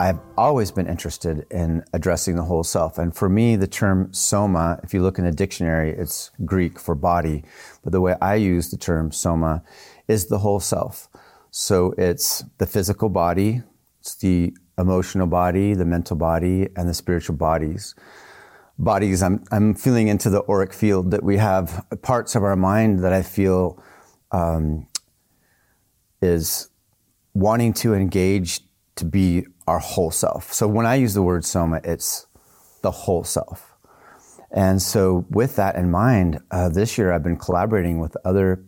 I've always been interested in addressing the whole self. And for me, the term soma, if you look in a dictionary, it's Greek for body. But the way I use the term soma is the whole self. So it's the physical body, it's the emotional body, the mental body, and the spiritual bodies. Bodies, I'm, I'm feeling into the auric field that we have parts of our mind that I feel um, is wanting to engage to be our whole self. So when I use the word soma, it's the whole self. And so with that in mind, uh, this year I've been collaborating with other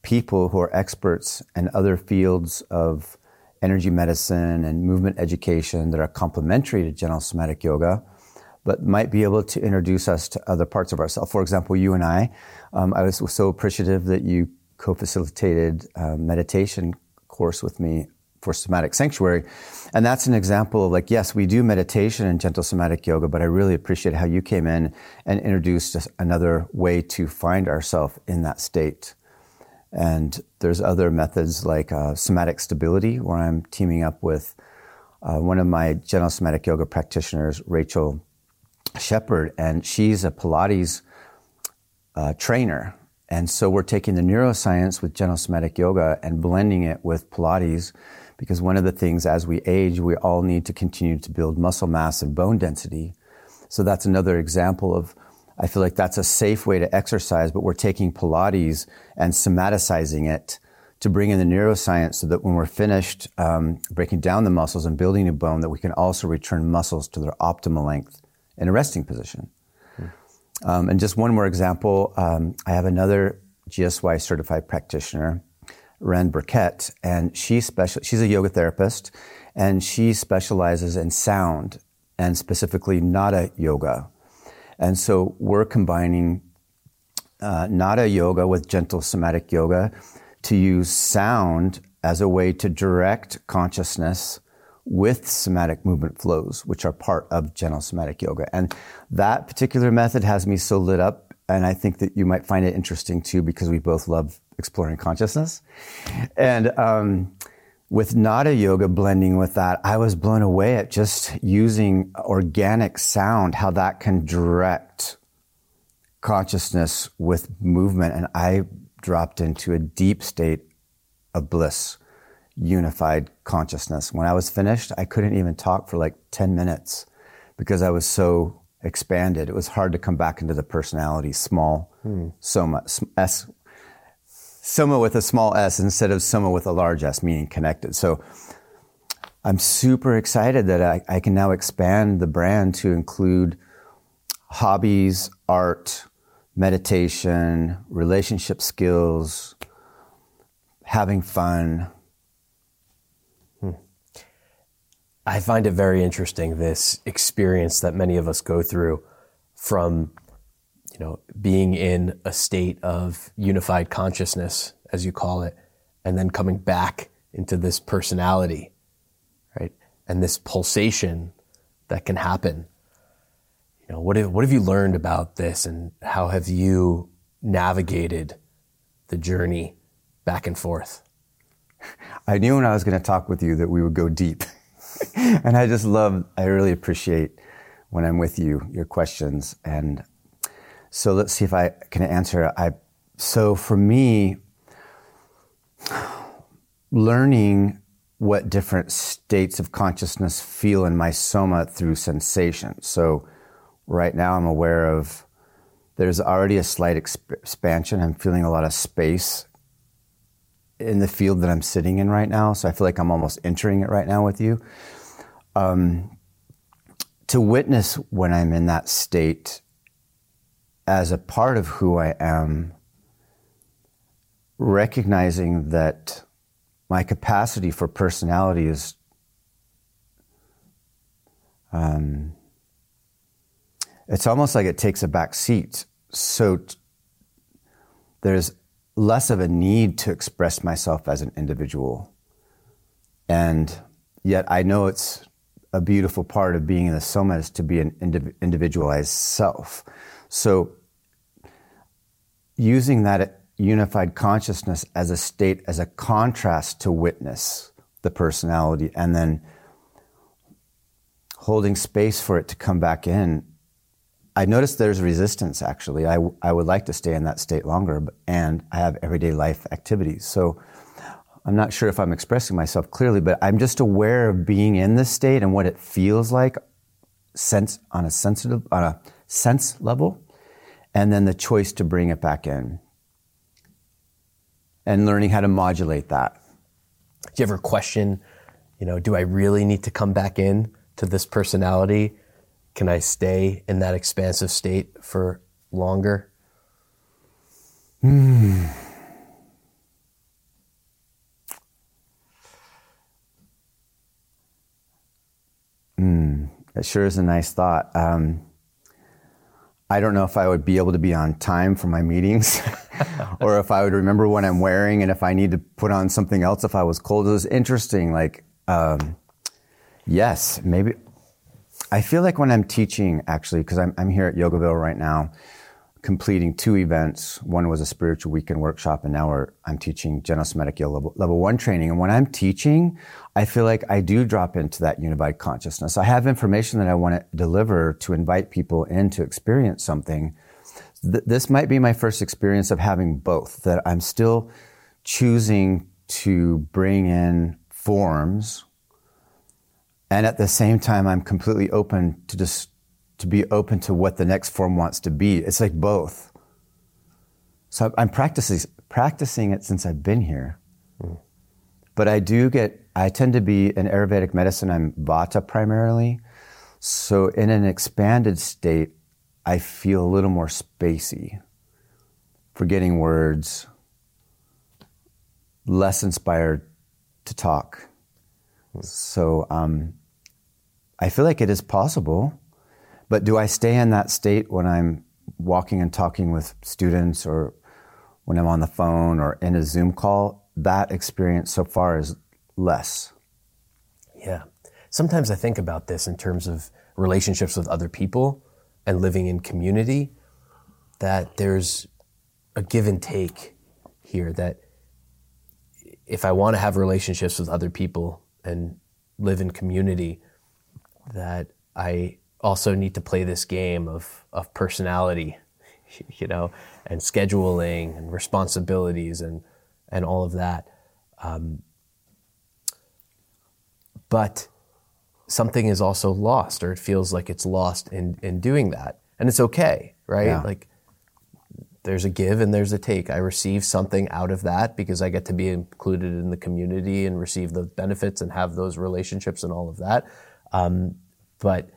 people who are experts in other fields of energy medicine and movement education that are complementary to gentle somatic yoga, but might be able to introduce us to other parts of ourselves. For example, you and I, um, I was so appreciative that you co-facilitated a meditation course with me for somatic sanctuary. And that's an example of like, yes, we do meditation and gentle somatic yoga, but I really appreciate how you came in and introduced another way to find ourselves in that state. And there's other methods like uh, somatic stability, where I'm teaming up with uh, one of my gentle somatic yoga practitioners, Rachel Shepard, and she's a Pilates uh, trainer. And so we're taking the neuroscience with gentle somatic yoga and blending it with Pilates because one of the things as we age, we all need to continue to build muscle mass and bone density. So that's another example of, I feel like that's a safe way to exercise, but we're taking Pilates and somaticizing it to bring in the neuroscience so that when we're finished um, breaking down the muscles and building a bone, that we can also return muscles to their optimal length in a resting position. Hmm. Um, and just one more example, um, I have another GSY certified practitioner Ren Burkett, and she special, she's a yoga therapist, and she specializes in sound and specifically Nada yoga. And so we're combining uh, Nada yoga with gentle somatic yoga to use sound as a way to direct consciousness with somatic movement flows, which are part of gentle somatic yoga. And that particular method has me so lit up. And I think that you might find it interesting too, because we both love exploring consciousness. And um, with Nada Yoga blending with that, I was blown away at just using organic sound, how that can direct consciousness with movement. And I dropped into a deep state of bliss, unified consciousness. When I was finished, I couldn't even talk for like 10 minutes because I was so expanded. It was hard to come back into the personality, small, hmm. soma, S Soma with a small s instead of Soma with a large s, meaning connected. So I'm super excited that I, I can now expand the brand to include hobbies, art, meditation, relationship skills, having fun. Hmm. I find it very interesting this experience that many of us go through from you know, being in a state of unified consciousness, as you call it, and then coming back into this personality, right? And this pulsation that can happen. You know, what have, what have you learned about this and how have you navigated the journey back and forth? I knew when I was going to talk with you that we would go deep. and I just love, I really appreciate when I'm with you, your questions. And so let's see if I can answer. I so for me, learning what different states of consciousness feel in my soma through sensation. So right now I'm aware of there's already a slight exp- expansion. I'm feeling a lot of space in the field that I'm sitting in right now. So I feel like I'm almost entering it right now with you. Um, to witness when I'm in that state as a part of who I am, recognizing that my capacity for personality is um, it's almost like it takes a back seat. So t- there's less of a need to express myself as an individual. And yet I know it's a beautiful part of being in the Soma is to be an indiv- individualized self. So using that unified consciousness as a state, as a contrast to witness the personality, and then holding space for it to come back in, I noticed there's resistance actually. I, I would like to stay in that state longer, and I have everyday life activities. So I'm not sure if I'm expressing myself clearly, but I'm just aware of being in this state and what it feels like sense on a sensitive on a sense level and then the choice to bring it back in and learning how to modulate that. Do you ever question, you know, do I really need to come back in to this personality? Can I stay in that expansive state for longer? Hmm. Hmm. It sure is a nice thought. Um, I don't know if I would be able to be on time for my meetings or if I would remember what I'm wearing and if I need to put on something else if I was cold. It was interesting. Like, um, yes, maybe. I feel like when I'm teaching, actually, because I'm, I'm here at Yogaville right now, completing two events. One was a spiritual weekend workshop, and now I'm teaching Gentle Somatic Yoga level, level one training. And when I'm teaching, I feel like I do drop into that unified consciousness. I have information that I want to deliver to invite people in to experience something. Th- this might be my first experience of having both, that I'm still choosing to bring in forms. And at the same time, I'm completely open to just to be open to what the next form wants to be. It's like both. So I'm practicing practicing it since I've been here. Mm. But I do get I tend to be in Ayurvedic medicine I'm vata primarily. So in an expanded state, I feel a little more spacey, forgetting words, less inspired to talk. Mm. So um, I feel like it is possible but do I stay in that state when I'm walking and talking with students or when I'm on the phone or in a Zoom call? That experience so far is less. Yeah. Sometimes I think about this in terms of relationships with other people and living in community, that there's a give and take here that if I want to have relationships with other people and live in community, that I also need to play this game of, of personality, you know, and scheduling and responsibilities and, and all of that. Um, but something is also lost, or it feels like it's lost in, in doing that. And it's okay, right? Yeah. Like there's a give and there's a take. I receive something out of that because I get to be included in the community and receive the benefits and have those relationships and all of that. Um, but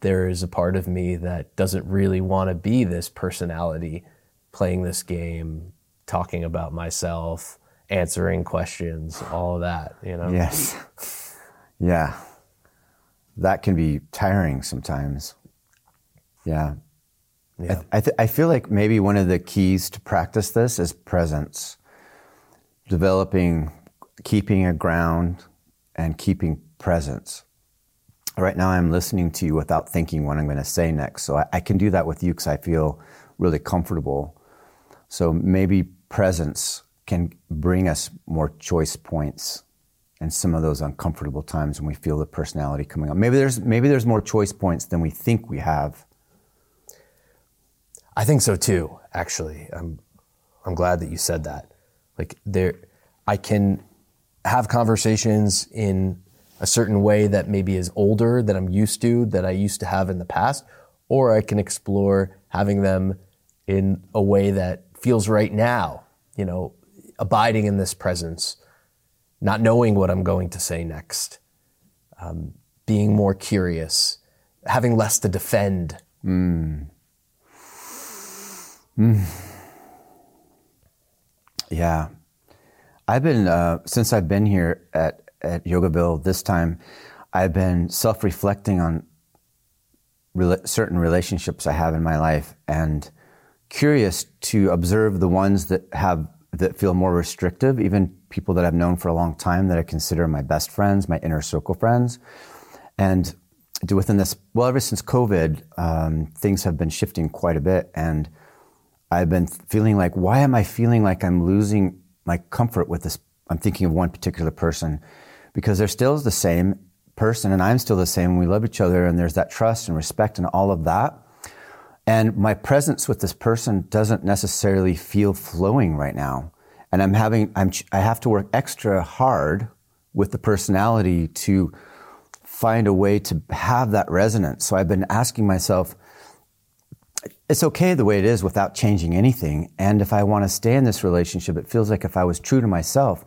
there is a part of me that doesn't really want to be this personality playing this game, talking about myself, answering questions, all of that, you know? Yes. Yeah. That can be tiring sometimes. Yeah. yeah. I, th- I, th- I feel like maybe one of the keys to practice this is presence, developing, keeping a ground, and keeping presence right now I'm listening to you without thinking what I'm going to say next. So I, I can do that with you because I feel really comfortable. So maybe presence can bring us more choice points and some of those uncomfortable times when we feel the personality coming up. Maybe there's maybe there's more choice points than we think we have. I think so too, actually. I'm I'm glad that you said that. Like there I can have conversations in a certain way that maybe is older that I'm used to, that I used to have in the past, or I can explore having them in a way that feels right now, you know, abiding in this presence, not knowing what I'm going to say next, um, being more curious, having less to defend. Mm. Mm. Yeah. I've been, uh, since I've been here at at Yogaville this time, I've been self reflecting on certain relationships I have in my life and curious to observe the ones that have that feel more restrictive, even people that I've known for a long time that I consider my best friends, my inner circle friends. And within this, well, ever since COVID, um, things have been shifting quite a bit. And I've been feeling like, why am I feeling like I'm losing my comfort with this? I'm thinking of one particular person because they're still the same, person and I'm still the same. We love each other and there's that trust and respect and all of that. And my presence with this person doesn't necessarily feel flowing right now. And I'm having, I'm, I have to work extra hard with the personality to find a way to have that resonance. So I've been asking myself, it's okay the way it is without changing anything. And if I want to stay in this relationship, it feels like if I was true to myself,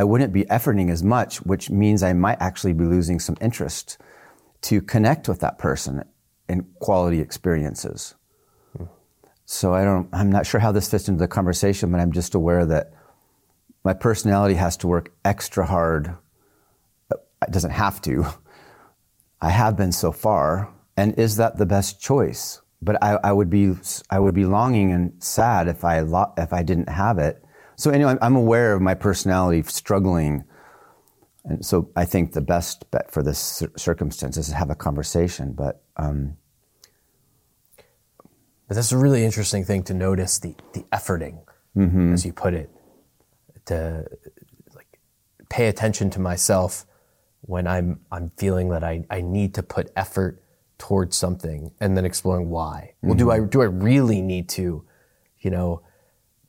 I wouldn't be efforting as much, which means I might actually be losing some interest to connect with that person in quality experiences. So I don't, I'm not sure how this fits into the conversation, but I'm just aware that my personality has to work extra hard. It doesn't have to. I have been so far. And is that the best choice? But I, I would be, I would be longing and sad if I, lo- if I didn't have it. So anyway, I'm aware of my personality struggling. And so I think the best bet for this circumstance is to have a conversation. But, um, but that's a really interesting thing to notice the, the efforting, mm-hmm. as you put it, to like pay attention to myself when I'm, I'm feeling that I, I need to put effort towards something and then exploring why. Mm-hmm. Well, do I, mm-hmm. do I really need to, you know,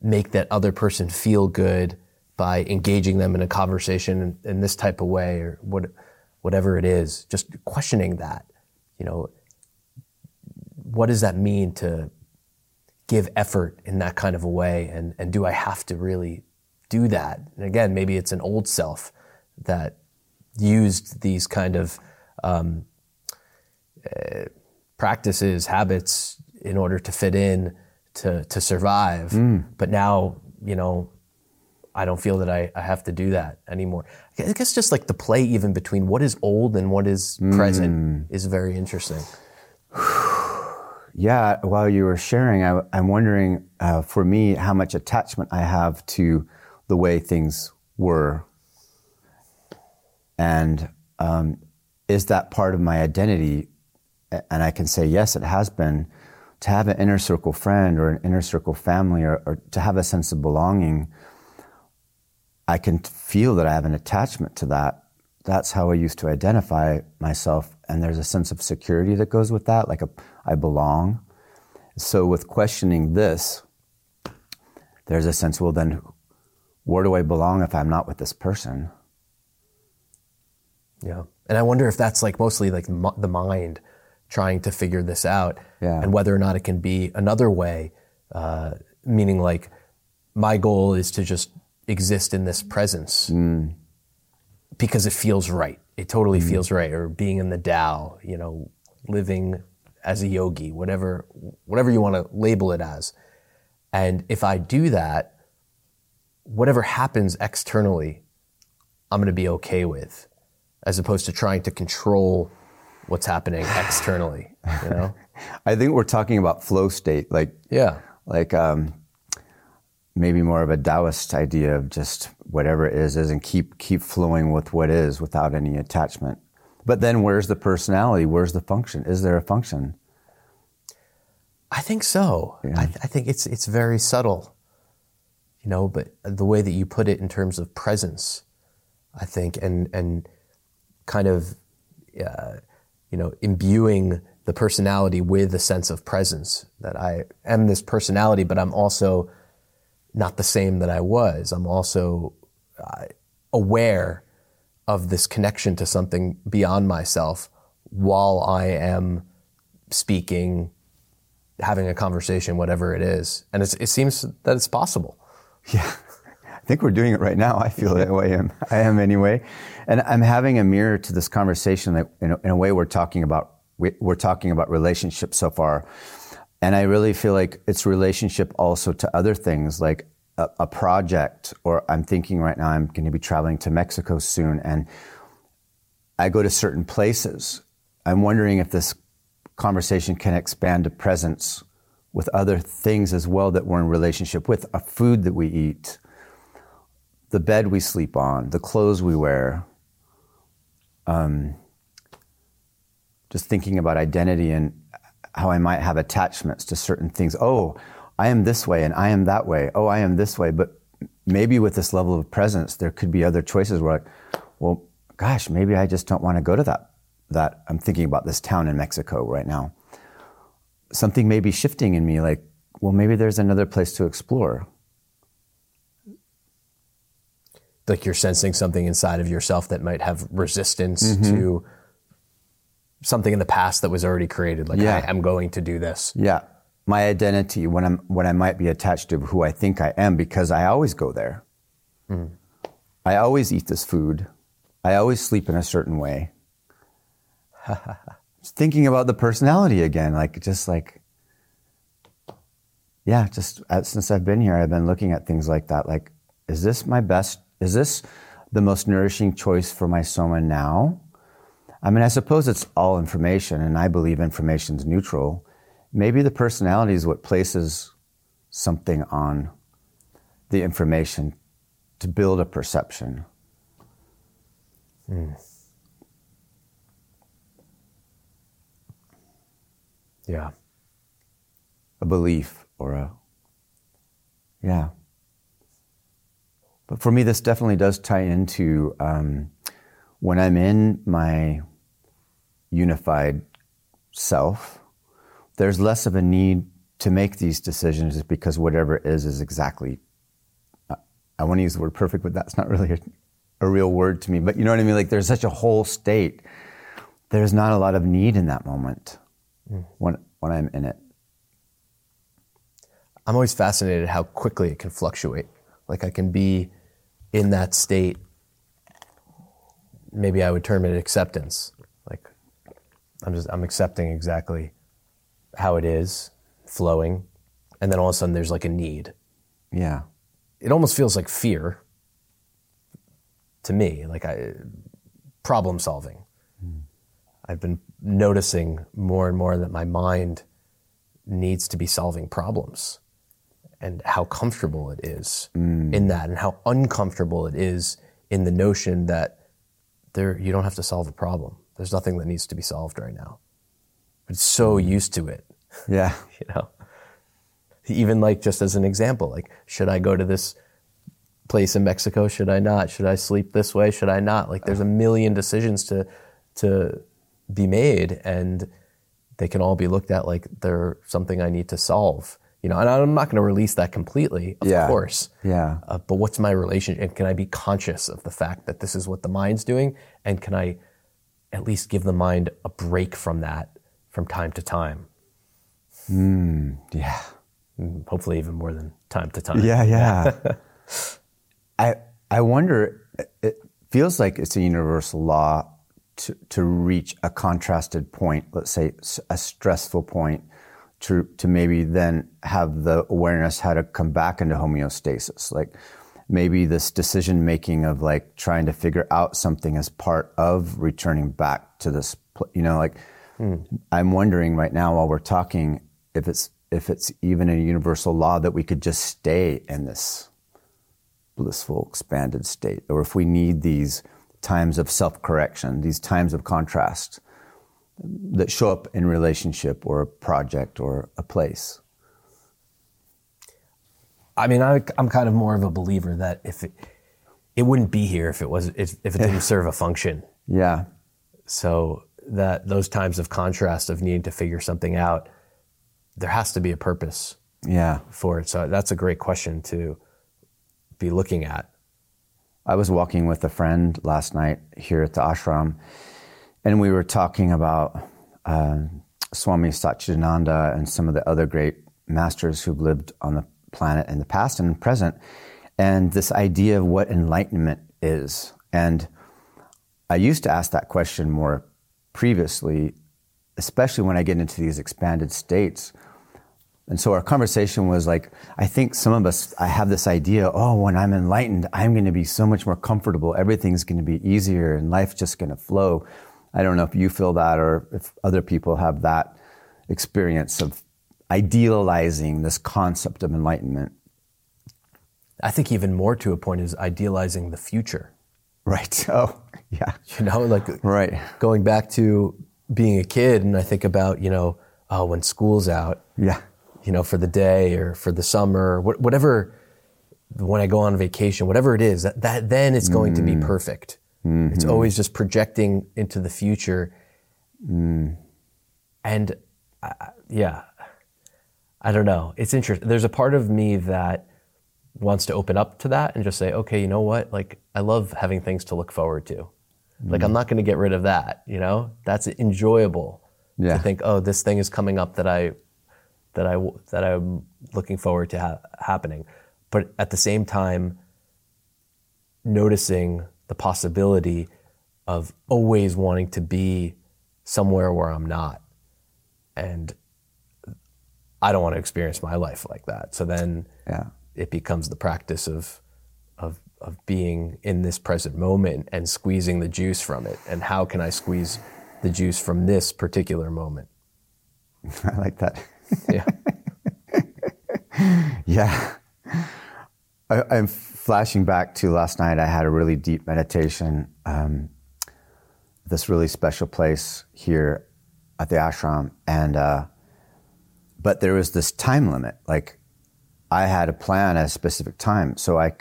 make that other person feel good by engaging them in a conversation in, in this type of way or what, whatever it is, just questioning that, you know, what does that mean to give effort in that kind of a way? And, and do I have to really do that? And again, maybe it's an old self that used these kind of um, uh, practices, habits in order to fit in, to, to survive. Mm. But now, you know, I don't feel that I, I have to do that anymore. I guess just like the play even between what is old and what is mm. present is very interesting. Yeah, while you were sharing, I, am wondering uh, for me how much attachment I have to the way things were. And um, is that part of my identity? And I can say, yes, it has been. To have an inner circle friend or an inner circle family or, or to have a sense of belonging, I can feel that I have an attachment to that. That's how I used to identify myself. And there's a sense of security that goes with that, like a I belong. So with questioning this, there's a sense, well, then where do I belong if I'm not with this person? Yeah. And I wonder if that's like mostly like the mind trying to figure this out yeah. and whether or not it can be another way, uh, meaning like my goal is to just exist in this presence mm. because it feels right. It totally mm. feels right. Or being in the Tao, you know, living as a yogi, whatever, whatever you want to label it as. And if I do that, whatever happens externally, I'm going to be okay with, as opposed to trying to control what's happening externally. You know, I think we're talking about flow state, like yeah, like um, maybe more of a Taoist idea of just whatever it is is, and keep keep flowing with what is without any attachment. But then where's the personality? Where's the function? Is there a function? I think so. Yeah. I, I, think it's it's very subtle, you know. But the way that you put it in terms of presence, I think, and and kind of, uh, you know, imbuing the personality with a sense of presence. That I am this personality, but I'm also not the same that I was. I'm also uh, aware of this connection to something beyond myself while I am speaking, having a conversation, whatever it is. And it seems that it's possible. Yeah. I think we're doing it right now. I feel that way. I am anyway. And I'm having a mirror to this conversation that in a, in a way we're talking about, we're talking about relationships so far. And I really feel like it's relationship also to other things like a, a project, or I'm thinking right now I'm going to be traveling to Mexico soon, and I go to certain places. I'm wondering if this conversation can expand to presence with other things as well that we're in relationship with, a food that we eat, the bed we sleep on, the clothes we wear. Um, just thinking about identity and how I might have attachments to certain things. Oh, I am this way and I am that way. Oh, I am this way. But maybe with this level of presence, there could be other choices where, like, well, gosh, maybe I just don't want to go to that. That I'm thinking about this town in Mexico right now. Something may be shifting in me, like, well, maybe there's another place to explore. Like you're sensing something inside of yourself that might have resistance mm-hmm. to something in the past that was already created. Like yeah. I am going to do this. Yeah, my identity when I'm when I might be attached to who I think I am because I always go there. Mm. I always eat this food. I always sleep in a certain way. just thinking about the personality again, like just like yeah, just uh, since I've been here, I've been looking at things like that. Like, is this my best? Is this the most nourishing choice for my soma now? I mean, I suppose it's all information, and I believe information is neutral. Maybe the personality is what places something on the information to build a perception. Mm. Yeah. A belief or a, yeah. But for me, this definitely does tie into um, when I'm in my unified self, there's less of a need to make these decisions because whatever it is is exactly. Uh, I want to use the word perfect, but that's not really a, a real word to me. But you know what I mean? Like there's such a whole state. There's not a lot of need in that moment mm. when when I'm in it. I'm always fascinated how quickly it can fluctuate. Like I can be in that state. Maybe I would term it acceptance. Like I'm just I'm accepting exactly how it is, flowing, and then all of a sudden there's like a need. Yeah. It almost feels like fear to me, like I problem solving. Mm. I've been noticing more and more that my mind needs to be solving problems and how comfortable it is mm. in that and how uncomfortable it is in the notion that there you don't have to solve a problem. There's nothing that needs to be solved right now. But it's so mm. used to it. Yeah. you know. Even like just as an example, like should I go to this place in Mexico? Should I not? Should I sleep this way? Should I not? Like there's a million decisions to to be made and they can all be looked at like they're something I need to solve. You know, and I'm not going to release that completely, of yeah. course. Yeah. Uh, but what's my relationship? And can I be conscious of the fact that this is what the mind's doing? And can I at least give the mind a break from that from time to time. Mm, yeah. Mm, hopefully, even more than time to time. Yeah, yeah. I I wonder. It feels like it's a universal law to to reach a contrasted point. Let's say a stressful point. To to maybe then have the awareness how to come back into homeostasis, like maybe this decision making of like trying to figure out something as part of returning back to this you know like mm. i'm wondering right now while we're talking if it's if it's even a universal law that we could just stay in this blissful expanded state or if we need these times of self-correction these times of contrast that show up in relationship or a project or a place I mean, I, am kind of more of a believer that if it, it wouldn't be here if it was if, if it didn't serve a function. Yeah. So that those times of contrast of needing to figure something out, there has to be a purpose. Yeah. For it. So that's a great question to be looking at. I was walking with a friend last night here at the ashram, and we were talking about uh, Swami Satchidananda and some of the other great masters who've lived on the planet in the past and present, and this idea of what enlightenment is. And I used to ask that question more previously, especially when I get into these expanded states. And so our conversation was like, I think some of us, I have this idea, oh, when I'm enlightened, I'm going to be so much more comfortable. Everything's going to be easier and life's just going to flow. I don't know if you feel that or if other people have that experience of idealizing this concept of enlightenment. I think even more to a point is idealizing the future. Right. Oh, yeah. You know, like right. going back to being a kid, and I think about you know, oh, when school's out. Yeah. You know, for the day or for the summer, whatever. When I go on vacation, whatever it is, that, that then it's going mm. to be mm. Perfect. It's always just projecting into the future. And uh, yeah, I don't know. It's interesting. There's a part of me that wants to open up to that and just say, okay, you know what? Like, I love having things to look forward to. Like, I'm not going to get rid of that. You know, that's enjoyable Yeah. to think, oh, this thing is coming up that I that I that I'm looking forward to ha- happening. But at the same time, noticing the possibility of always wanting to be somewhere where I'm not, and I don't want to experience my life like that. So then Yeah. it becomes the practice of of of being in this present moment and squeezing the juice from it. And how can I squeeze the juice from this particular moment? I like that. Yeah. Yeah. I, I'm flashing back to last night. I had a really deep meditation. Um, this really special place here at the ashram, and uh, but there was this time limit. Like I had a plan at a specific time, so I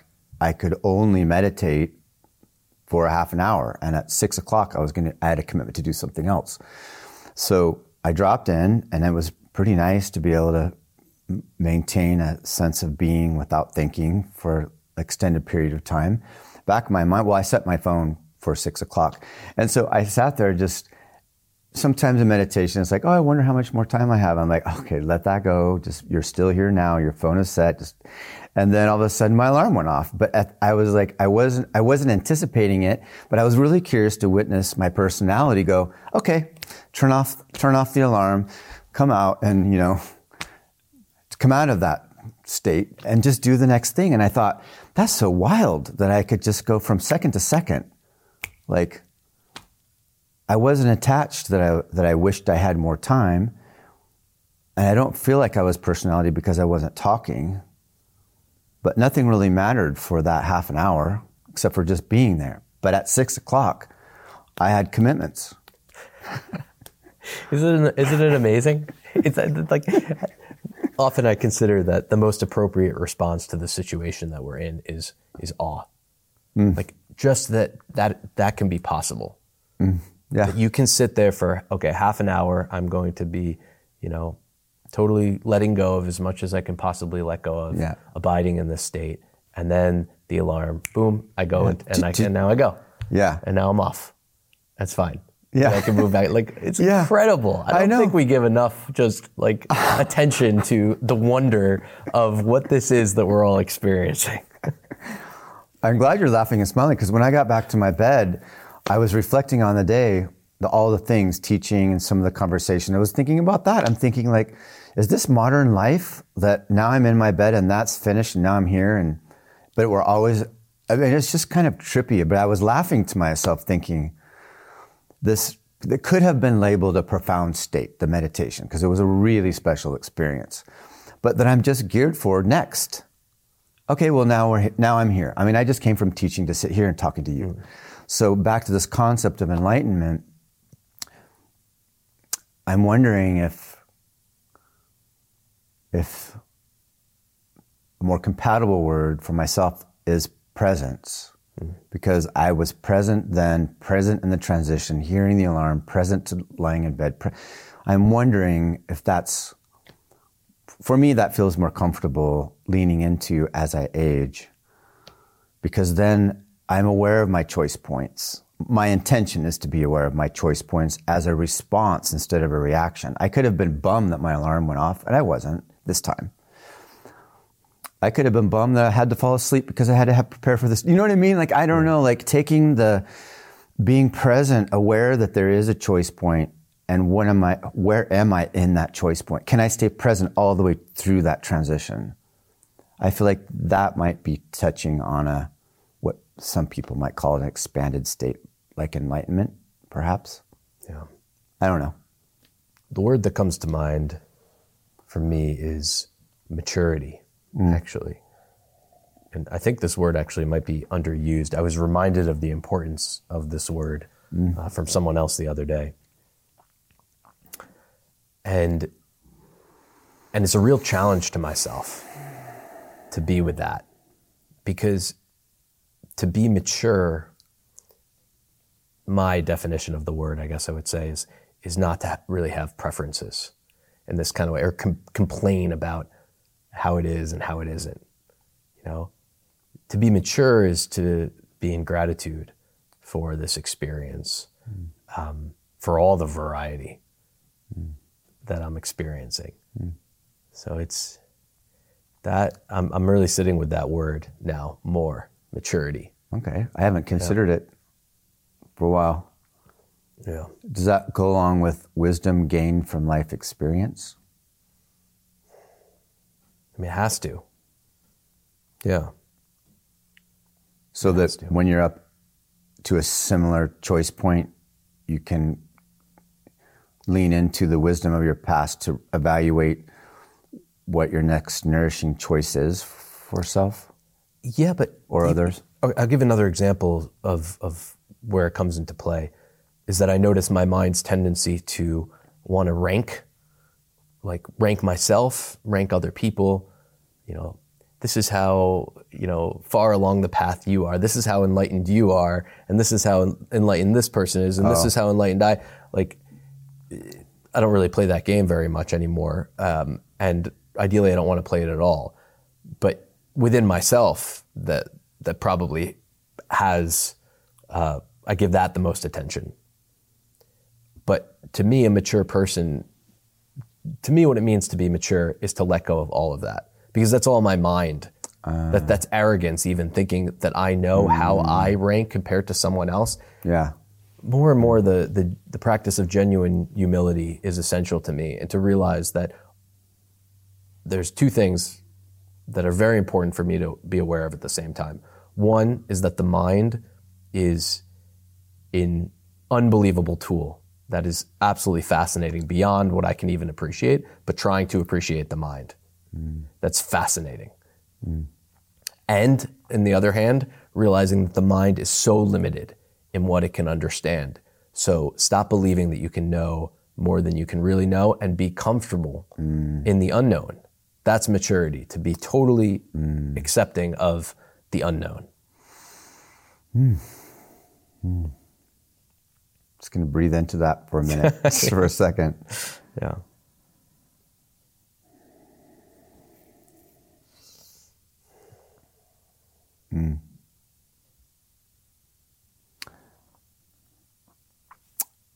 I could only meditate for a half an hour, and at six o'clock I was going to. I had a commitment to do something else. So I dropped in, and it was pretty nice to be able to maintain a sense of being without thinking for extended period of time. Back in my mind, well, I set my phone for six o'clock, and so I sat there just. Sometimes in meditation, it's like, oh, I wonder how much more time I have. I'm like, okay, let that go. Just you're still here now. Your phone is set. Just, and then all of a sudden, my alarm went off. But at, I was like, I wasn't, I wasn't anticipating it. But I was really curious to witness my personality go, okay, turn off, turn off the alarm, come out, and you know, come out of that state and just do the next thing. And I thought, that's so wild that I could just go from second to second. Like, I wasn't attached that I, that I wished I had more time. And I don't feel like I was personality because I wasn't talking. But nothing really mattered for that half an hour except for just being there. But at six o'clock, I had commitments. Isn't it, isn't it amazing? It's like often I consider that the most appropriate response to the situation that we're in is is awe. Mm. Like just that that that can be possible. Mm. Yeah. That you can sit there for okay half an hour. I'm going to be, you know, totally letting go of as much as I can possibly let go of, Yeah. abiding in this state, and then the alarm, boom, I go and, and I and now I go, Yeah. and now I'm off. That's fine. Yeah. I can move back. Like it's Yeah. incredible. I I don't know. think we give enough just like attention to the wonder of what this is that we're all experiencing. I'm glad you're laughing and smiling because when I got back to my bed, I was reflecting on the day, the, all the things, teaching and some of the conversation. I was thinking about that. I'm thinking like, is this modern life that now I'm in my bed and that's finished and now I'm here and, but we're always, I mean, it's just kind of trippy. But I was laughing to myself thinking, this it could have been labeled a profound state, the meditation, because it was a really special experience. But that I'm just geared for next. Okay, well now we're now I'm here. I mean, I just came from teaching to sit here and talking to you. Mm. So back to this concept of enlightenment. I'm wondering if if a more compatible word for myself is presence because I was present then, present in the transition, hearing the alarm, present to lying in bed. I'm wondering if that's, for me, that feels more comfortable leaning into as I age because then I'm aware of my choice points. My intention is to be aware of my choice points as a response instead of a reaction. I could have been bummed that my alarm went off, and I wasn't this time. I could have been bummed that I had to fall asleep because I had to have prepare for this. You know what I mean? Like I don't know, like taking the being present, aware that there is a choice point and when am I where am I in that choice point? Can I stay present all the way through that transition? I feel like that might be touching on a what some people might call an expanded state, like enlightenment, perhaps. Yeah. I don't know. The word that comes to mind for me is maturity, actually. And I think this word actually might be underused. I was reminded of the importance of this word uh, from someone else the other day. And and it's a real challenge to myself to be with that because to be mature my definition of the word, I guess I would say, is is not to really have preferences in this kind of way or com- complain about how it is and how it isn't. You know, to be mature is to be in gratitude for this experience, mm. um, for all the variety mm. that I'm experiencing. Mm. So it's that I'm, I'm really sitting with that word now more maturity. Okay. I haven't considered yeah. it for a while. Yeah. Does that go along with wisdom gained from life experience? I mean, it has to. Yeah. So that when you're up to a similar choice point, you can lean into the wisdom of your past to evaluate what your next nourishing choice is for self? Yeah, but or others. Oh, I'll give another example of of where it comes into play. Is that I notice my mind's tendency to want to rank, like rank myself, rank other people. You know, this is how you know far along the path you are. This is how enlightened you are, and this is how enlightened this person is, and oh. this is how enlightened I. Like, I don't really play that game very much anymore, um, and ideally I don't want to play it at all. But within myself, that that probably has uh, I give that the most attention. But to me, a mature person, to me, what it means to be mature is to let go of all of that because that's all my mind. Uh, that that's arrogance, even thinking that I know mm. how I rank compared to someone else. Yeah. More and more, the, the the practice of genuine humility is essential to me, and to realize that there's two things that are very important for me to be aware of at the same time. One is that the mind is an unbelievable tool that is absolutely fascinating beyond what I can even appreciate, but trying to appreciate the mind. Mm. That's fascinating. Mm. And in the other hand, realizing that the mind is so limited in what it can understand. So stop believing that you can know more than you can really know and be comfortable mm. in the unknown. That's maturity, to be totally accepting of the unknown. Just going to breathe into that for a minute, for a second. Yeah. Mm.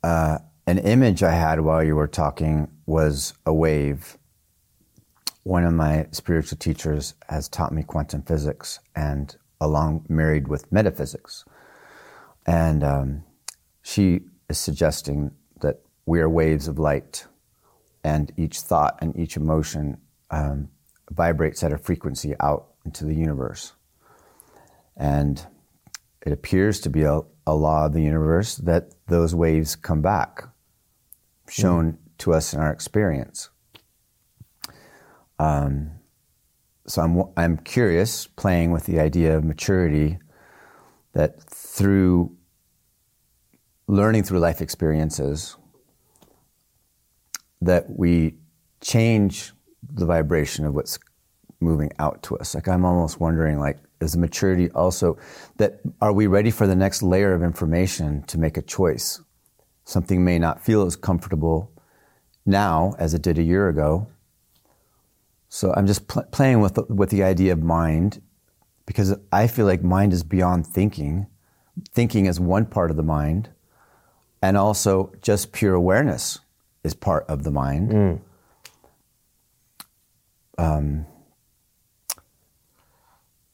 Uh, an image I had while you were talking was a wave one of my spiritual teachers has taught me quantum physics and along married with metaphysics. And um, she is suggesting that we are waves of light, and each thought and each emotion um, vibrates at a frequency out into the universe. And it appears to be a, a law of the universe that those waves come back, shown mm. to us in our experience. Um, so I'm, I'm curious, playing with the idea of maturity, that through learning through life experiences, that we change the vibration of what's moving out to us. Like I'm almost wondering, like, is the maturity also that are we ready for the next layer of information to make a choice? Something may not feel as comfortable now as it did a year ago, so I'm just pl- playing with the, with the idea of mind because I feel like mind is beyond thinking. Thinking is one part of the mind, and also just pure awareness is part of the mind. Mm. Um,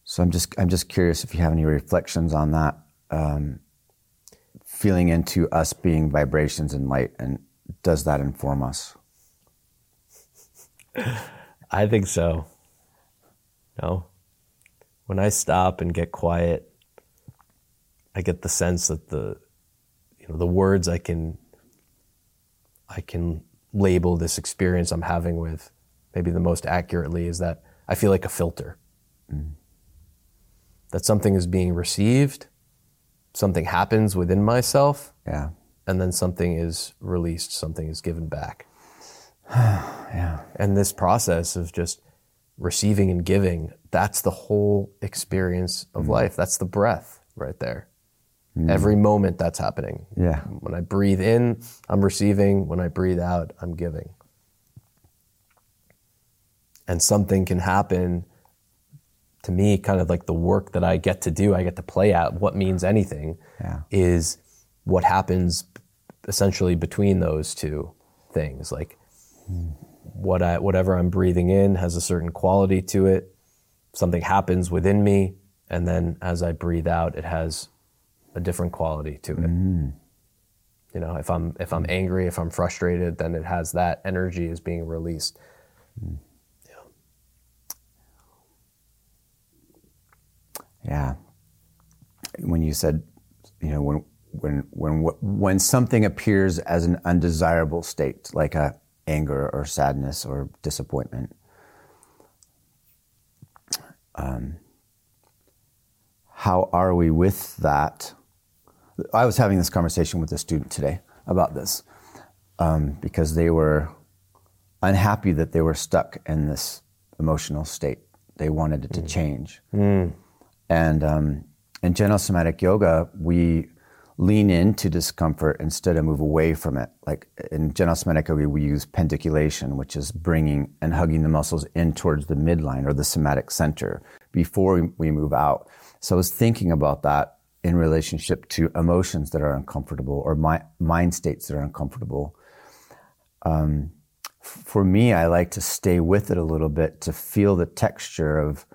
so I'm just I'm just curious if you have any reflections on that, um, feeling into us being vibrations and light, and does that inform us? I think so. No. When I stop and get quiet, I get the sense that the know the words I can I can label this experience I'm having with maybe the most accurately is that I feel like a filter. Mm. That something is being received, something happens within myself, yeah. and then something is released, something is given back. yeah. And this process of just receiving and giving, that's the whole experience of mm life. That's the breath right there. Mm. Every moment that's happening. Yeah. When I breathe in, I'm receiving. When I breathe out, I'm giving. And something can happen to me, kind of like the work that I get to do, I get to play at what means anything, Yeah. is what happens essentially between those two things. Like hmm. what I, whatever I'm breathing in has a certain quality to it. Something happens within me, and then as I breathe out, it has a different quality to it. You know, if I'm if I'm angry, if I'm frustrated, then it has that energy is being released. Yeah. When you said, you know, when when when when something appears as an undesirable state, like a anger or sadness or disappointment, um, how are we with that? I was having this conversation with a student today about this um, because they were unhappy that they were stuck in this emotional state. They wanted it to change. And um, in Gentle Somatic yoga, we lean into discomfort instead of move away from it. Like in Gentle Somatic yoga, we use pendiculation, which is bringing and hugging the muscles in towards the midline or the somatic center before we move out. So I was thinking about that in relationship to emotions that are uncomfortable or mi- mind states that are uncomfortable. Um, for me, I like to stay with it a little bit to feel the texture of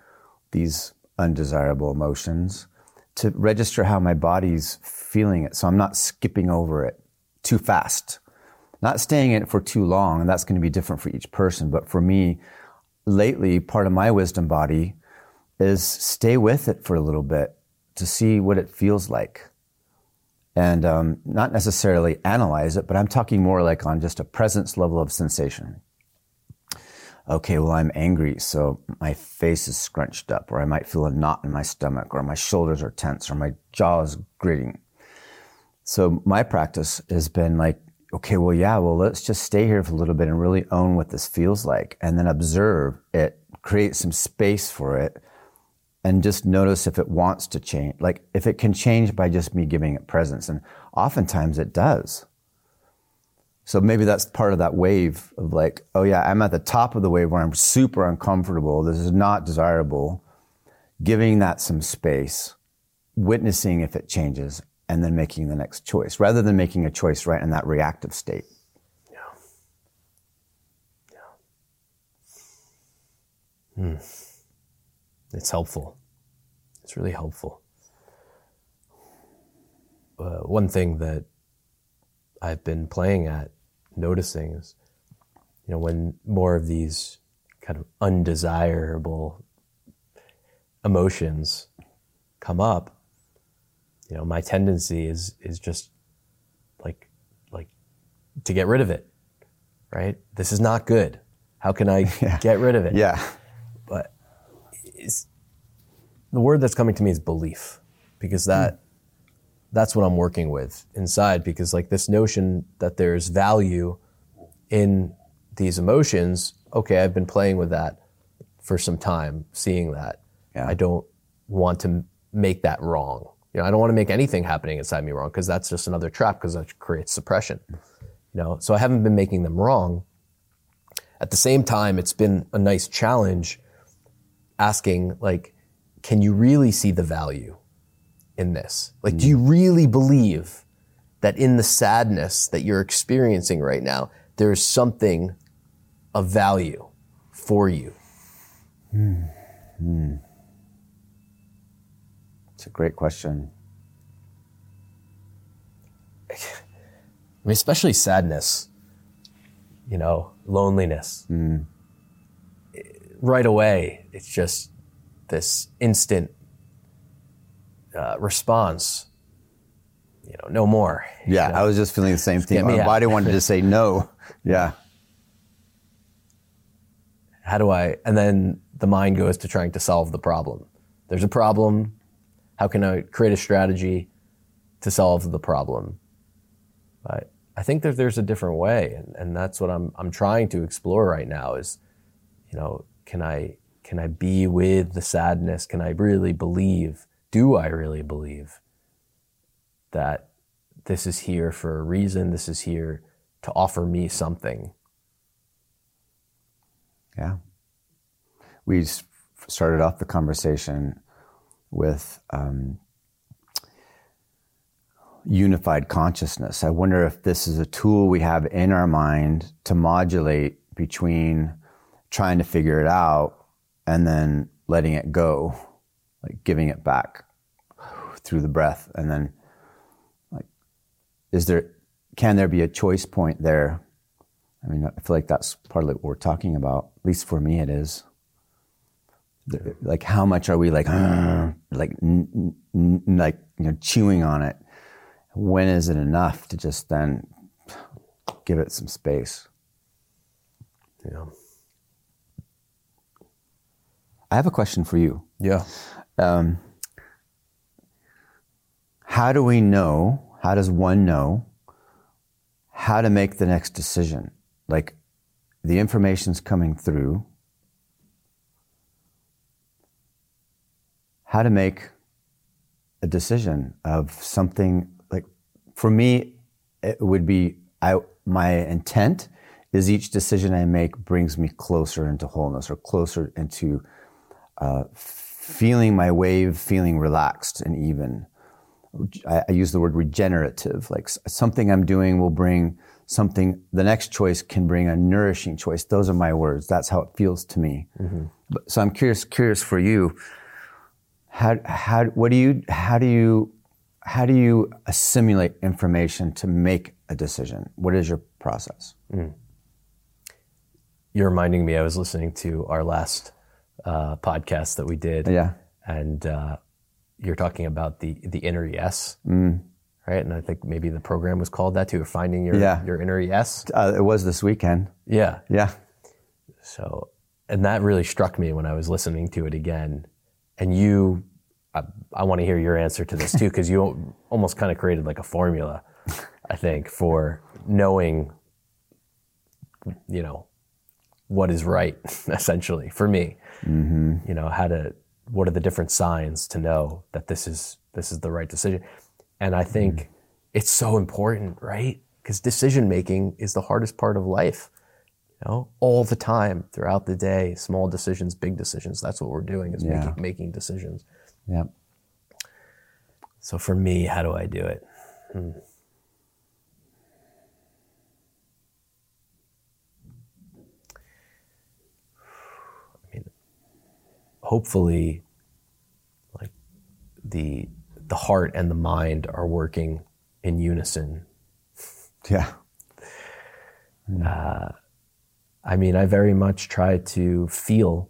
these undesirable emotions, to register how my body's feeling it. So I'm not skipping over it too fast, not staying in it for too long. And that's going to be different for each person. But for me, lately, part of my wisdom body is stay with it for a little bit to see what it feels like. And um, not necessarily analyze it, but I'm talking more like on just a presence level of sensation okay, well, I'm angry, so my face is scrunched up, or I might feel a knot in my stomach, or my shoulders are tense, or my jaw is gritting. So my practice has been like, okay, well, yeah, well, let's just stay here for a little bit and really own what this feels like, and then observe it, create some space for it, and just notice if it wants to change. Like if it can change by just me giving it presence, and oftentimes it does. So maybe that's part of that wave of like, oh yeah, I'm at the top of the wave where I'm super uncomfortable. This is not desirable. Giving that some space, witnessing if it changes, and then making the next choice rather than making a choice right in that reactive state. Yeah. Yeah. Hmm. It's helpful. It's really helpful. Uh, one thing that I've been playing at, noticing is, you know, when more of these kind of undesirable emotions come up, you know, my tendency is is just like like to get rid of it. Right? This is not good. How can I get rid of it? Yeah. The word that's coming to me is belief, because hmm. that that's what I'm working with inside. Because like this notion that there's value in these emotions. Okay, I've been playing with that for some time, seeing that. Yeah. I don't want to make that wrong. You know, I don't want to make anything happening inside me wrong because that's just another trap because that creates suppression. You know, so I haven't been making them wrong. At the same time, it's been a nice challenge asking like, can you really see the value in this? Like, do mm. you really believe that in the sadness that you're experiencing right now, there is something of value for you? Hmm, hmm. It's a great question. I mean, especially sadness, you know, loneliness. Hmm. Right away, it's just this instant uh, response. You know, no more. Yeah, I was just feeling the same thing. My body wanted to say no. Yeah. How do I? And then the mind goes to trying to solve the problem. There's a problem. How can I create a strategy to solve the problem? But I think that there's a different way, and, and that's what I'm I'm trying to explore right now. Is you know, can I can I be with the sadness? Can I really believe? Do I really believe that this is here for a reason. This is here to offer me something. Yeah. We started off the conversation with um, unified consciousness. I wonder if this is a tool we have in our mind to modulate between trying to figure it out and then letting it go, like giving it back through the breath. And then, like, is there, can there be a choice point there? I mean, I feel like that's partly what we're talking about. At least for me, it is. Like, how much are we like, like, n- n- like, you know, chewing on it? when is it enough to just then give it some space? Yeah. I have a question for you. Yeah. Um, how do we know? How does one know how to make the next decision? Like the information's coming through. How to make a decision of something like for me, it would be I, my intent is each decision I make brings me closer into wholeness or closer into uh, feeling my wave, feeling relaxed and even. I, I, use the word regenerative, like something I'm doing will bring something, the next choice can bring a nourishing choice. Those are my words. That's how it feels to me. Mm-hmm. But, so I'm curious, curious for you. How, how, what do you, how do you how do you assimilate information to make a decision? What is your process? Mm. You're reminding me. I was listening to our last uh, podcast that we did. Yeah, and uh, you're talking about the the inner yes, mm. right? And I think maybe the program was called that too. Finding your yeah. your inner yes. Uh, it was this weekend. Yeah, yeah. So, and that really struck me when I was listening to it again. And you I, I want to hear your answer to this too, because you almost kind of created like a formula, I think, for knowing, you know, what is right, essentially, for me. Mm-hmm. You know, how to, what are the different signs to know that this is, this is the right decision. And I think mm-hmm. it's so important, right? Because decision making is the hardest part of life. You know, all the time throughout the day, small decisions, big decisions. That's what we're doing is yeah. making, making decisions. Yeah. So for me, how do I do it? Hmm. Hopefully, like the the heart and the mind are working in unison. Yeah. Uh, I mean, I very much try to feel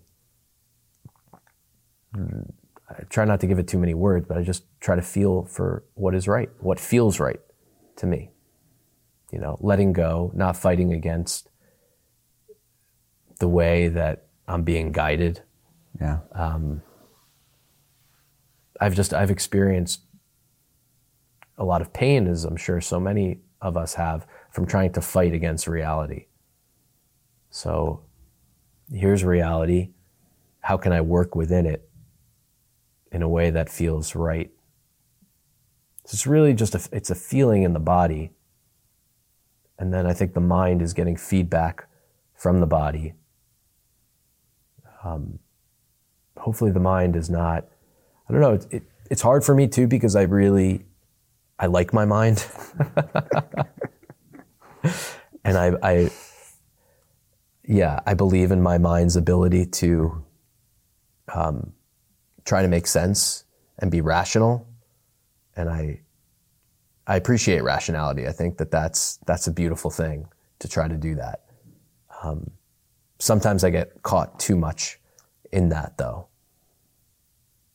I try not to give it too many words, but I just try to feel for what is right, what feels right to me. You know, letting go, not fighting against the way that I'm being guided. Yeah. Um, I've just I've experienced a lot of pain, as I'm sure so many of us have, from trying to fight against reality. So here's reality. How can I work within it in a way that feels right. So it's really just a, it's a feeling in the body. And then I think the mind is getting feedback from the body. Um, hopefully the mind is not, I don't know, it, it, it's hard for me too because I really, I like my mind. and I, I, yeah, I believe in my mind's ability to um, try to make sense and be rational. And I, I appreciate rationality. I think that that's, that's a beautiful thing to try to do that. Um, sometimes I get caught too much in that though.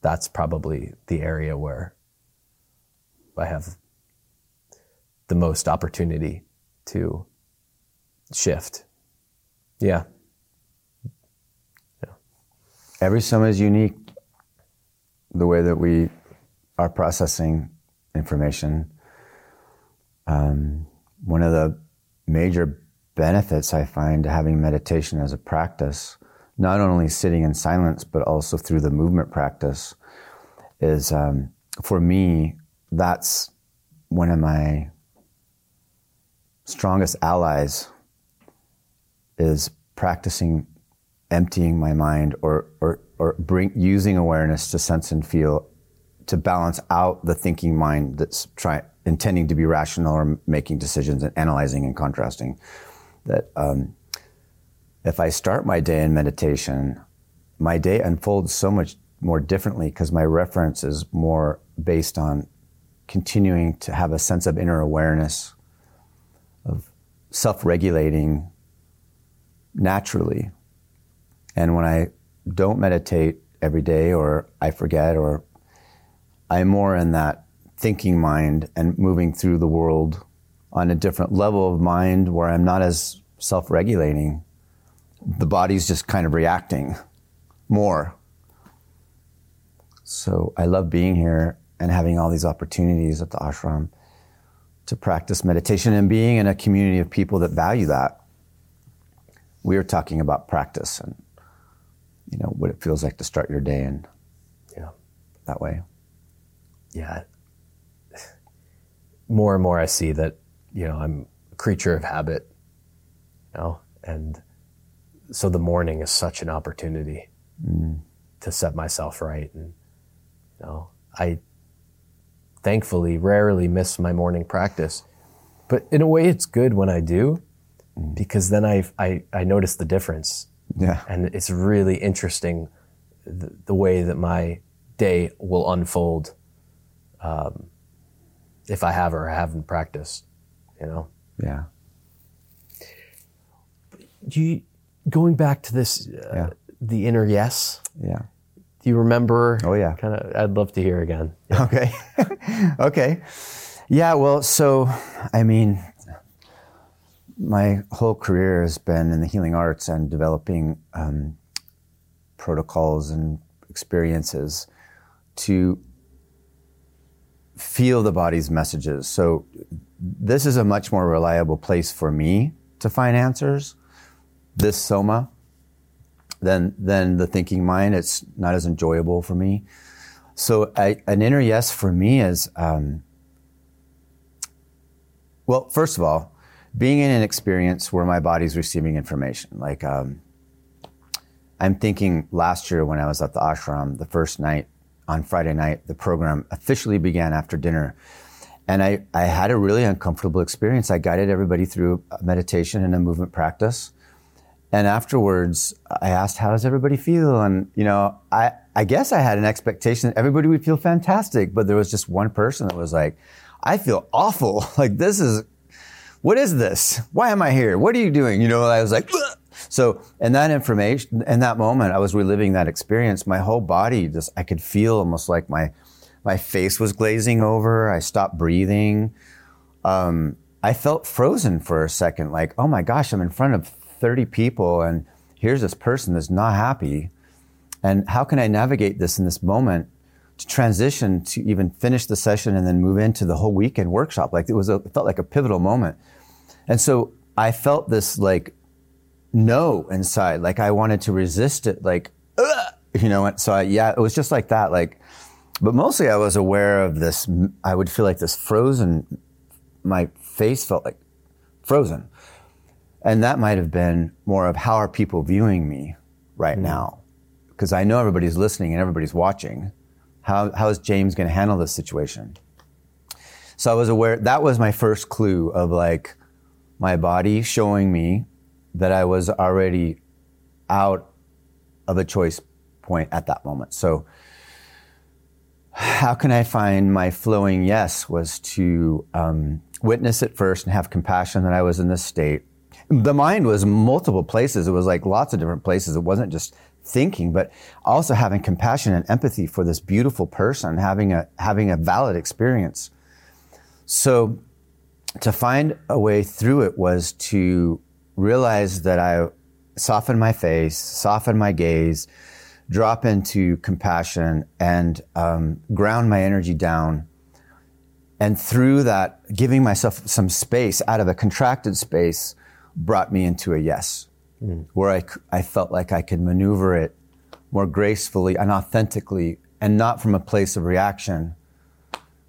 That's probably the area where I have the most opportunity to shift. Yeah. yeah. Every summer is unique the way that we are processing information. Um, one of the major benefits I find to having meditation as a practice, not only sitting in silence, but also through the movement practice, is um, for me, that's one of my strongest allies is practicing emptying my mind or, or, or bring, using awareness to sense and feel to balance out the thinking mind that's trying, intending to be rational or making decisions and analyzing and contrasting. That um, if I start my day in meditation, my day unfolds so much more differently because my reference is more based on continuing to have a sense of inner awareness, of self regulating naturally. And when I don't meditate every day, or I forget, or I'm more in that thinking mind and moving through the world on a different level of mind where I'm not as self regulating, the body's just kind of reacting more. So I love being here and having all these opportunities at the ashram to practice meditation and being in a community of people that value that. We are talking about practice and you know what it feels like to start your day in yeah that way. Yeah. More and more I see that, you know, I'm a creature of habit. You know, and so the morning is such an opportunity mm. to set myself right and you know, I thankfully rarely miss my morning practice. But in a way, it's good when I do mm. because then I, I, I notice the difference. Yeah. And it's really interesting the, the way that my day will unfold um, if I have or haven't practiced, you know? Yeah. You, going back to this, uh, yeah. the inner yes. Yeah. Do you remember? Oh yeah. Kind of. I'd love to hear again. Yeah. Okay. okay. Yeah. Well, so I mean, my whole career has been in the healing arts and developing um, protocols and experiences to feel the body's messages. So this is a much more reliable place for me to find answers. This soma than than the thinking mind. It's not as enjoyable for me. So I, an inner yes for me is, um, well, first of all, being in an experience where my body's receiving information. Like um, I'm thinking last year when I was at the ashram, the first night on Friday night, the program officially began after dinner. And I, I had a really uncomfortable experience. I guided everybody through meditation and a movement practice. And afterwards, I asked, how does everybody feel? And, you know, I, I guess I had an expectation that everybody would feel fantastic, but there was just one person that was like, I feel awful. Like, this is, what is this? Why am I here? What are you doing? You know, I was like, so, and that information, in that moment, I was reliving that experience. My whole body just, I could feel almost like my, my face was glazing over. I stopped breathing. Um, I felt frozen for a second, like, oh my gosh, I'm in front of 30 people and here's this person that's not happy. And how can I navigate this in this moment to transition to even finish the session and then move into the whole weekend workshop? Like it was a, it felt like a pivotal moment. And so I felt this like no inside, like I wanted to resist it, like, Ugh! you know, what? so I, yeah, it was just like that. Like, but mostly I was aware of this. I would feel like this frozen, my face felt like frozen. And that might have been more of how are people viewing me right mm. now? Because I know everybody's listening and everybody's watching. How, how is James going to handle this situation? So I was aware, that was my first clue of like my body showing me that I was already out of a choice point at that moment. So how can I find my flowing yes was to um, witness it first and have compassion that I was in this state the mind was multiple places. It was like lots of different places. It wasn't just thinking, but also having compassion and empathy for this beautiful person, having a, having a valid experience. So to find a way through it was to realize that I soften my face, soften my gaze, drop into compassion and um, ground my energy down. And through that, giving myself some space out of a contracted space, brought me into a yes, mm. where I, I felt like I could maneuver it more gracefully and authentically and not from a place of reaction,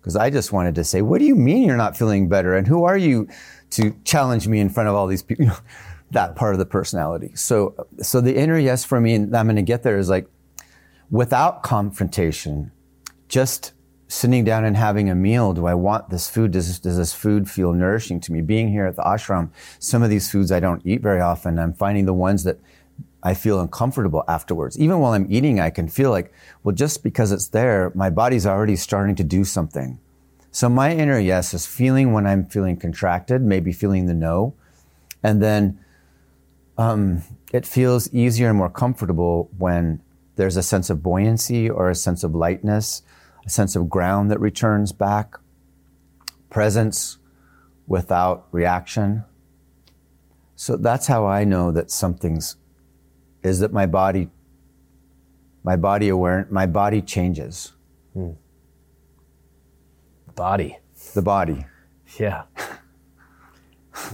Because I just wanted to say, what do you mean you're not feeling better? And who are you to challenge me in front of all these people? that part of the personality. So, so the inner yes for me, and I'm going to get there is like, without confrontation, just sitting down and having a meal. Do I want this food? Does this, does this food feel nourishing to me? Being here at the ashram, some of these foods I don't eat very often. I'm finding the ones that I feel uncomfortable afterwards. Even while I'm eating, I can feel like, well, just because it's there, my body's already starting to do something. So my inner yes is feeling when I'm feeling contracted, maybe feeling the no. And then um, it feels easier and more comfortable when there's a sense of buoyancy or a sense of lightness a sense of ground that returns back, presence without reaction. So that's how I know that something's is that my body my body aware my body changes. Hmm. Body. The body. Yeah.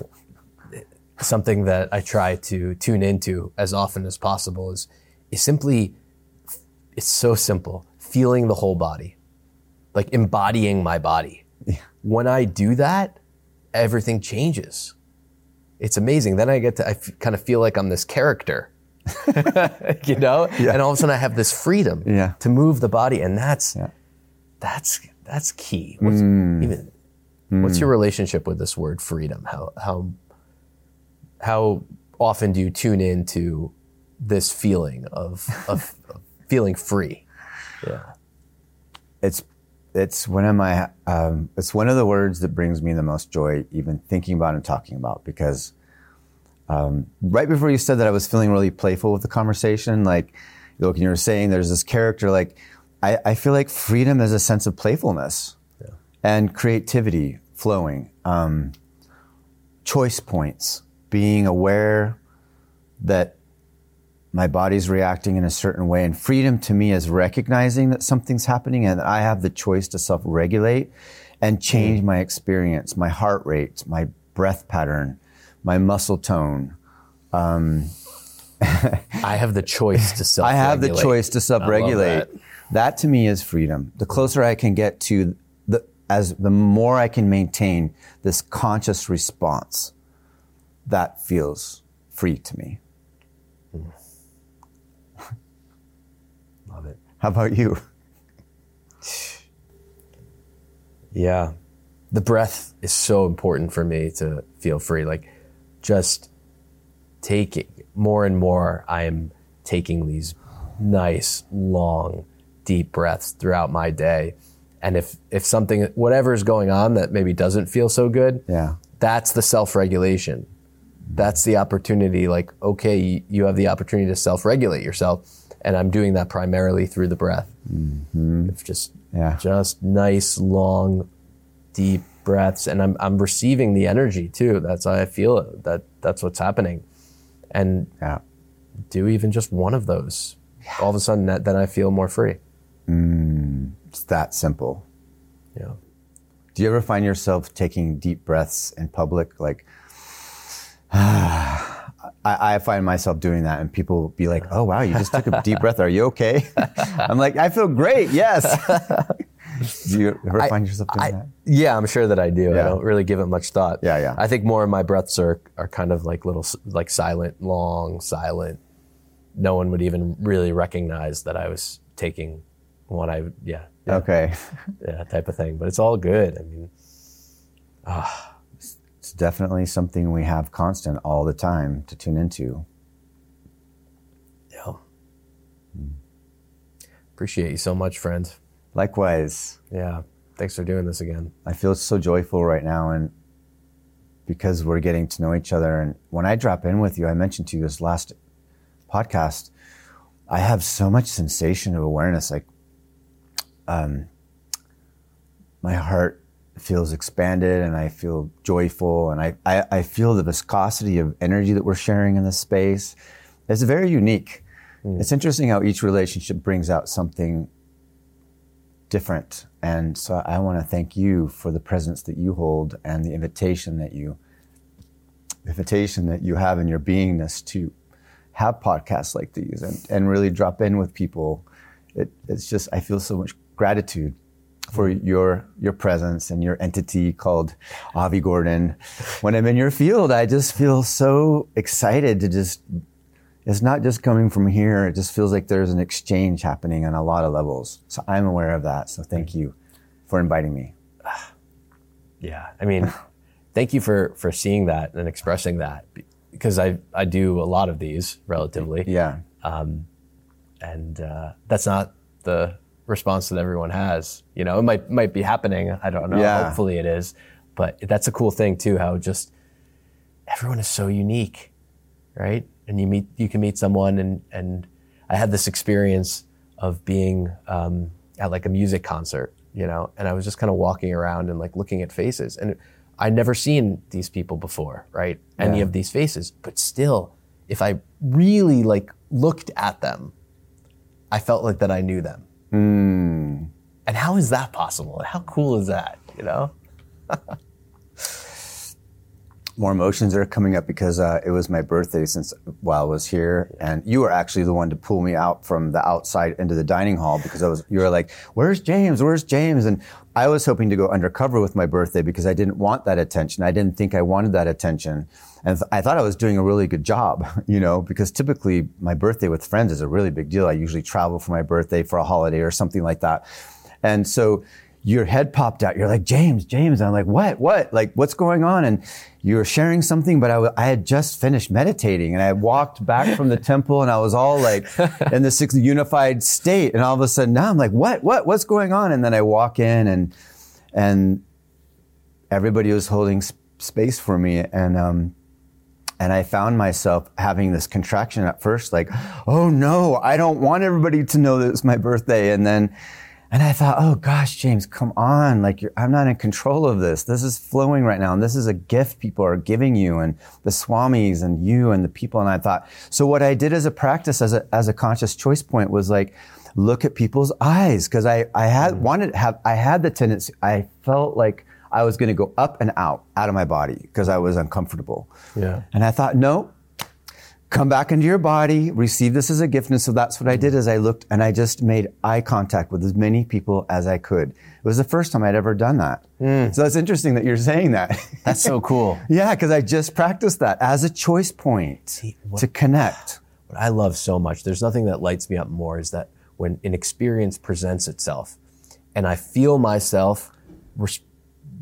Something that I try to tune into as often as possible is is simply it's so simple, feeling the whole body like embodying my body. Yeah. When I do that, everything changes. It's amazing. Then I get to, I f- kind of feel like I'm this character, you know? Yeah. And all of a sudden I have this freedom yeah. to move the body. And that's, that's, that's key. What's, mm. even, mm. what's your relationship with this word freedom? How, how, how often do you tune into this feeling of, of, of feeling free? Yeah. It's it's one of my um, it's one of the words that brings me the most joy even thinking about and talking about because um, right before you said that I was feeling really playful with the conversation like look you were saying there's this character like I, I feel like freedom is a sense of playfulness yeah. and creativity flowing um, choice points being aware that my body's reacting in a certain way. And freedom to me is recognizing that something's happening and that I have the choice to self regulate and change my experience, my heart rate, my breath pattern, my muscle tone. Um, I have the choice to self I have the choice to self regulate. That. that to me is freedom. The closer I can get to the, as the more I can maintain this conscious response, that feels free to me. How about you? Yeah. The breath is so important for me to feel free. Like just taking more and more, I am taking these nice, long, deep breaths throughout my day. And if, if something, whatever is going on that maybe doesn't feel so good, yeah. that's the self regulation. That's the opportunity. Like, okay, you have the opportunity to self regulate yourself and I'm doing that primarily through the breath. Mm-hmm. Just yeah. just nice, long, deep breaths, and I'm I'm receiving the energy too. That's how I feel it. That that's what's happening, and yeah. do even just one of those. Yeah. All of a sudden, that, then I feel more free. Mm, it's that simple. Yeah. Do you ever find yourself taking deep breaths in public, like? I, I, find myself doing that, and people be like, "Oh wow, you just took a deep breath. Are you okay?" I'm like, "I feel great. Yes." do you ever find yourself doing I, that? Yeah, I'm sure that I do. Yeah. I don't really give it much thought. Yeah, yeah. I think more of my breaths are are kind of like little, like silent, long, silent. No one would even really recognize that I was taking one. I yeah. yeah okay. yeah, type of thing. But it's all good. I mean, ah. It's definitely something we have constant all the time to tune into. Yeah. Mm. Appreciate you so much, friend. Likewise. Yeah. Thanks for doing this again. I feel so joyful right now and because we're getting to know each other. And when I drop in with you, I mentioned to you this last podcast, I have so much sensation of awareness. Like, um, my heart feels expanded and I feel joyful and I, I, I, feel the viscosity of energy that we're sharing in this space. It's very unique. Mm. It's interesting how each relationship brings out something different. And so I want to thank you for the presence that you hold and the invitation that you invitation that you have in your beingness to have podcasts like these and, and really drop in with people. It, it's just I feel so much gratitude for your your presence and your entity called Avi Gordon. When I'm in your field, I just feel so excited to just. It's not just coming from here. It just feels like there's an exchange happening on a lot of levels. So I'm aware of that. So thank you for inviting me. Yeah, I mean, thank you for for seeing that and expressing that because I I do a lot of these relatively. Yeah. Um, and uh, that's not the response that everyone has. You know, it might might be happening. I don't know. Yeah. Hopefully, it is. But that's a cool thing too. How just everyone is so unique, right? And you meet you can meet someone, and and I had this experience of being um, at like a music concert, you know, and I was just kind of walking around and like looking at faces, and I'd never seen these people before, right? Any Yeah. of these faces, but still, if I really like looked at them, I felt like that I knew them. And how is that possible? How cool is that? You know? more emotions are coming up because uh, it was my birthday since while I was here, and you were actually the one to pull me out from the outside into the dining hall because I was. You were like, "Where's James? Where's James?" And I was hoping to go undercover with my birthday because I didn't want that attention. I didn't think I wanted that attention, and th- I thought I was doing a really good job. You know, because typically my birthday with friends is a really big deal. I usually travel for my birthday for a holiday or something like that, and so your head popped out. You're like, James, James. And I'm like, what, what? Like, what's going on? And you were sharing something, but I, w- I had just finished meditating and I walked back from the temple and I was all like in this unified state. And all of a sudden now I'm like, what, what, what's going on? And then I walk in and, and everybody was holding s- space for me. And, um, and I found myself having this contraction at first, like, oh no, I don't want everybody to know that it's my birthday. And then, and I thought, oh gosh, James, come on. Like, you're, I'm not in control of this. This is flowing right now. And this is a gift people are giving you and the swamis and you and the people. And I thought, so what I did as a practice, as a, as a conscious choice point was like, look at people's eyes. Cause I, I had mm. wanted to have, I had the tendency, I felt like I was going to go up and out, out of my body because I was uncomfortable. Yeah. And I thought, no, come back into your body, receive this as a gift. And so that's what I did as I looked and I just made eye contact with as many people as I could. It was the first time I'd ever done that. Hmm. So it's interesting that you're saying that. That's so cool. yeah, because I just practiced that as a choice point to connect. What I love so much, there's nothing that lights me up more is that when an experience presents itself and I feel myself res-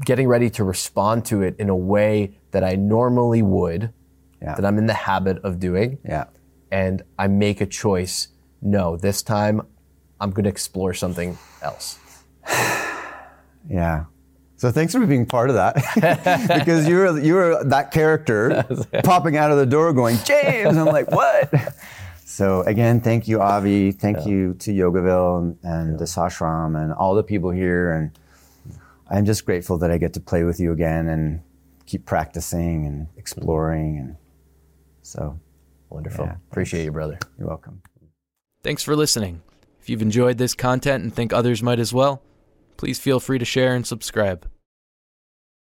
getting ready to respond to it in a way that I normally would, Yeah. that I'm in the habit of doing, Yeah. and I make a choice. No, this time I'm going to explore something else. Yeah. So thanks for being part of that because you were you were that character popping out of the door going James. I'm like what? So again, thank you Avi, thank you to Yogaville and, and the Sashram and all the people here, and I'm just grateful that I get to play with you again and keep practicing and exploring, and so Wonderful. Yeah, Appreciate you, brother. you're welcome. Thanks for listening. If you've enjoyed this content and think others might as well, please feel free to share and subscribe.